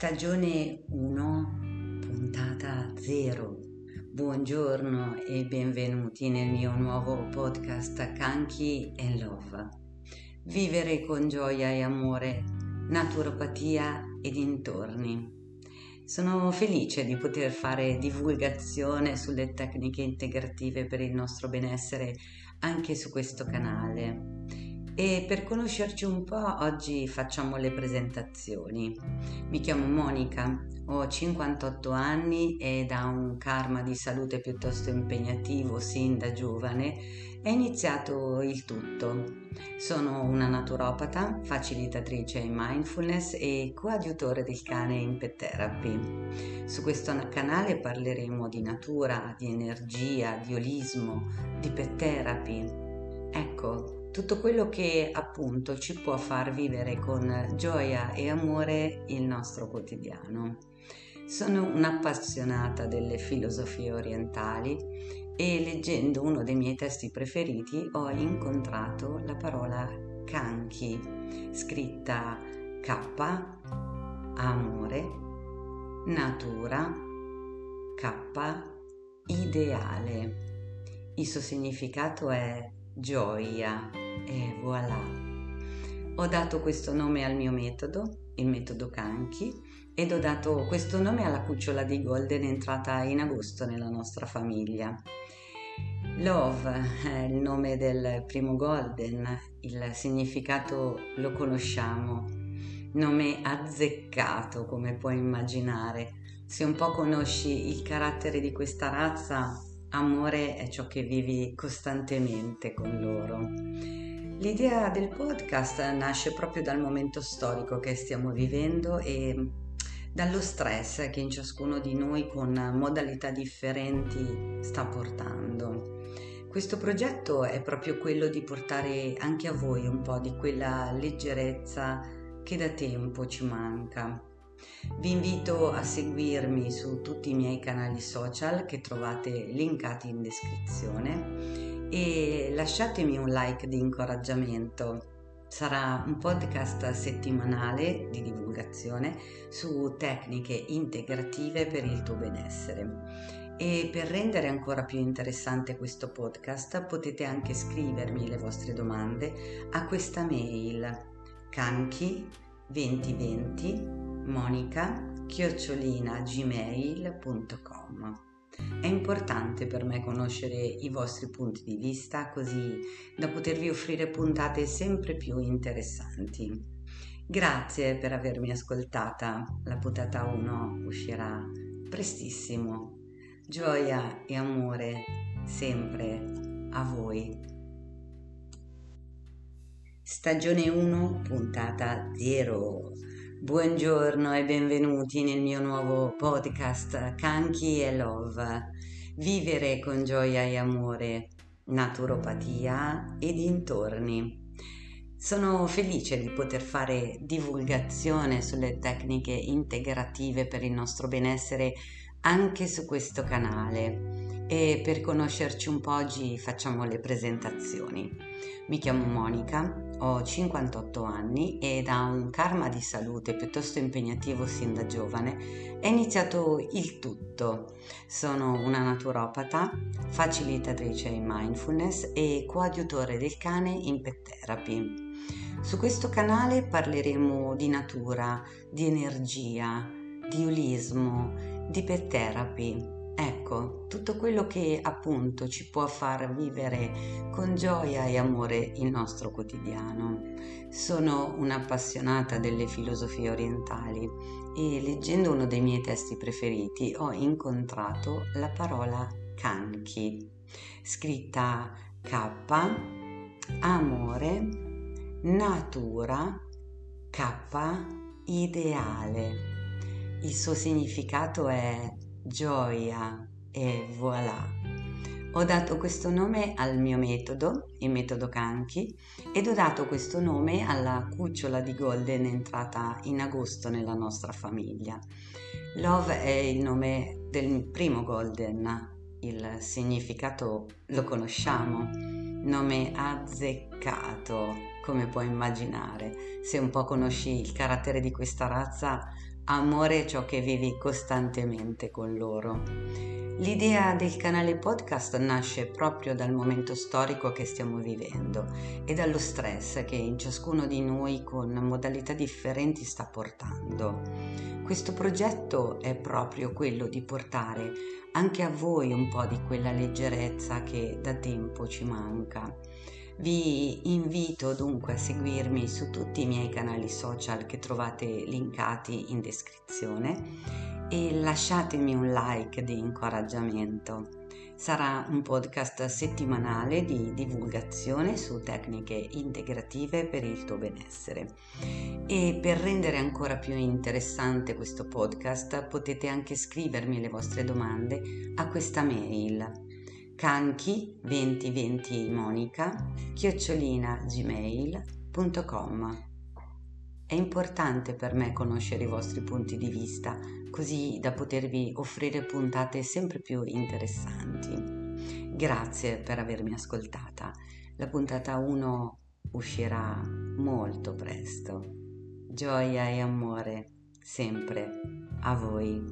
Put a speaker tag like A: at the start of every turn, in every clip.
A: Stagione 1, puntata 0. Buongiorno e benvenuti nel mio nuovo podcast Kanki and Love. Vivere con gioia e amore, naturopatia e dintorni. Sono felice di poter fare divulgazione sulle tecniche integrative per il nostro benessere anche su questo canale e per conoscerci un po' oggi facciamo le presentazioni. Mi chiamo Monica, ho 58 anni e da un karma di salute piuttosto impegnativo sin da giovane è iniziato il tutto. Sono una naturopata, facilitatrice in mindfulness e coadiutore del cane in pet therapy. Su questo canale parleremo di natura, di energia, di olismo, di pet therapy. Ecco, tutto quello che appunto ci può far vivere con gioia e amore il nostro quotidiano. Sono un'appassionata delle filosofie orientali e leggendo uno dei miei testi preferiti ho incontrato la parola Kanki, scritta K, amore, natura, K, ideale. Il suo significato è gioia e voilà. Ho dato questo nome al mio metodo, il metodo Kanki, ed ho dato questo nome alla cucciola di Golden entrata in agosto nella nostra famiglia. Love è il nome del primo Golden, il significato lo conosciamo, nome azzeccato come puoi immaginare. Se un po' conosci il carattere di questa razza, Amore è ciò che vivi costantemente con loro. L'idea del podcast nasce proprio dal momento storico che stiamo vivendo e dallo stress che in ciascuno di noi con modalità differenti sta portando. Questo progetto è proprio quello di portare anche a voi un po' di quella leggerezza che da tempo ci manca. Vi invito a seguirmi su tutti i miei canali social che trovate linkati in descrizione e lasciatemi un like di incoraggiamento. Sarà un podcast settimanale di divulgazione su tecniche integrative per il tuo benessere. E per rendere ancora più interessante questo podcast potete anche scrivermi le vostre domande a questa mail canchi 2020 monica-gmail.com È importante per me conoscere i vostri punti di vista così da potervi offrire puntate sempre più interessanti. Grazie per avermi ascoltata, la puntata 1 uscirà prestissimo. Gioia e amore sempre a voi. Stagione 1, puntata 0 Buongiorno e benvenuti nel mio nuovo podcast Kanki e Love. Vivere con gioia e amore, naturopatia e dintorni. Sono felice di poter fare divulgazione sulle tecniche integrative per il nostro benessere anche su questo canale e per conoscerci un po' oggi facciamo le presentazioni. Mi chiamo Monica, ho 58 anni e da un karma di salute piuttosto impegnativo sin da giovane è iniziato il tutto. Sono una naturopata, facilitatrice in mindfulness e coadiutore del cane in pet therapy. Su questo canale parleremo di natura, di energia, di ulismo, di pet therapy Ecco, tutto quello che appunto ci può far vivere con gioia e amore il nostro quotidiano. Sono un'appassionata delle filosofie orientali e leggendo uno dei miei testi preferiti ho incontrato la parola Kanki, scritta K, amore, natura, K, ideale. Il suo significato è gioia e voilà. Ho dato questo nome al mio metodo, il metodo Kanki, ed ho dato questo nome alla cucciola di Golden entrata in agosto nella nostra famiglia. Love è il nome del primo Golden, il significato lo conosciamo, nome azzeccato, come puoi immaginare. Se un po' conosci il carattere di questa razza, Amore è ciò che vivi costantemente con loro. L'idea del canale podcast nasce proprio dal momento storico che stiamo vivendo e dallo stress che in ciascuno di noi con modalità differenti sta portando. Questo progetto è proprio quello di portare anche a voi un po' di quella leggerezza che da tempo ci manca vi invito dunque a seguirmi su tutti i miei canali social che trovate linkati in descrizione e lasciatemi un like di incoraggiamento. Sarà un podcast settimanale di divulgazione su tecniche integrative per il tuo benessere. E per rendere ancora più interessante questo podcast potete anche scrivermi le vostre domande a questa mail canchi 2020 monica chiocciolina gmail.com È importante per me conoscere i vostri punti di vista così da potervi offrire puntate sempre più interessanti. Grazie per avermi ascoltata. La puntata 1 uscirà molto presto. Gioia e amore sempre a voi.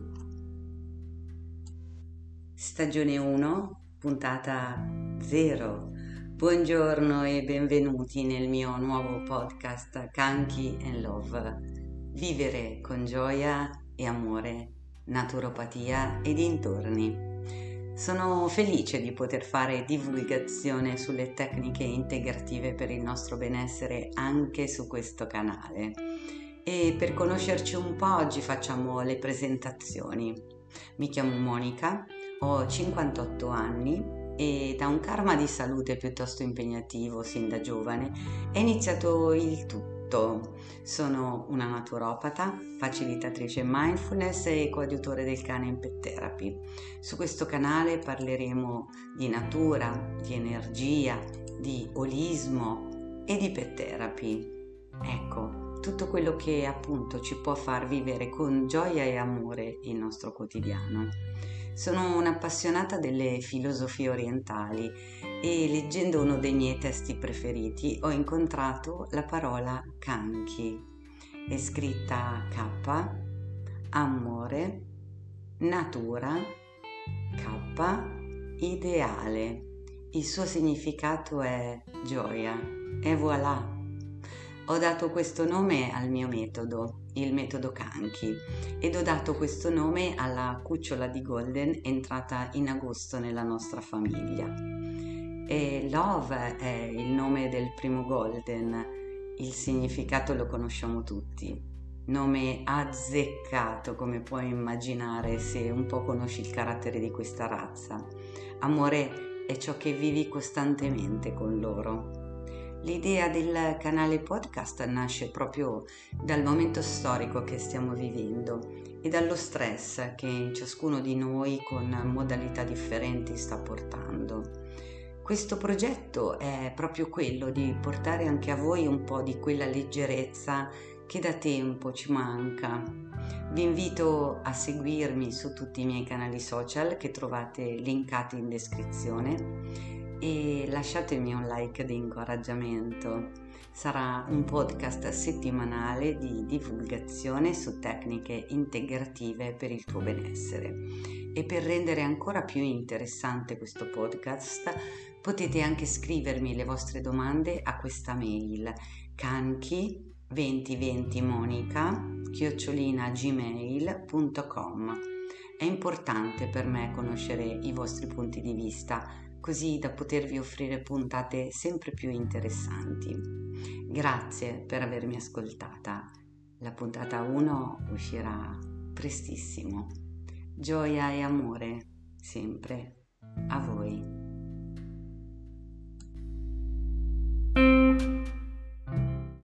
A: Stagione 1 puntata 0. Buongiorno e benvenuti nel mio nuovo podcast Canchi and Love. Vivere con gioia e amore, naturopatia e dintorni. Sono felice di poter fare divulgazione sulle tecniche integrative per il nostro benessere anche su questo canale. E per conoscerci un po' oggi facciamo le presentazioni. Mi chiamo Monica ho 58 anni e da un karma di salute piuttosto impegnativo sin da giovane è iniziato il tutto. Sono una naturopata, facilitatrice mindfulness e coadiutore del cane in pet therapy. Su questo canale parleremo di natura, di energia, di olismo e di pet therapy. Ecco, tutto quello che appunto ci può far vivere con gioia e amore il nostro quotidiano. Sono un'appassionata delle filosofie orientali e leggendo uno dei miei testi preferiti ho incontrato la parola Kanki. È scritta K, amore, natura, K, ideale. Il suo significato è gioia e voilà. Ho dato questo nome al mio metodo il metodo Kanki ed ho dato questo nome alla cucciola di Golden entrata in agosto nella nostra famiglia. E Love è il nome del primo Golden, il significato lo conosciamo tutti. Nome azzeccato, come puoi immaginare se un po' conosci il carattere di questa razza. Amore è ciò che vivi costantemente con loro. L'idea del canale podcast nasce proprio dal momento storico che stiamo vivendo e dallo stress che ciascuno di noi con modalità differenti sta portando. Questo progetto è proprio quello di portare anche a voi un po' di quella leggerezza che da tempo ci manca. Vi invito a seguirmi su tutti i miei canali social che trovate linkati in descrizione e lasciatemi un like di incoraggiamento. Sarà un podcast settimanale di divulgazione su tecniche integrative per il tuo benessere. E per rendere ancora più interessante questo podcast potete anche scrivermi le vostre domande a questa mail canchi 2020 monica chiocciolina gmail.com è importante per me conoscere i vostri punti di vista così da potervi offrire puntate sempre più interessanti. Grazie per avermi ascoltata. La puntata 1 uscirà prestissimo. Gioia e amore sempre a voi.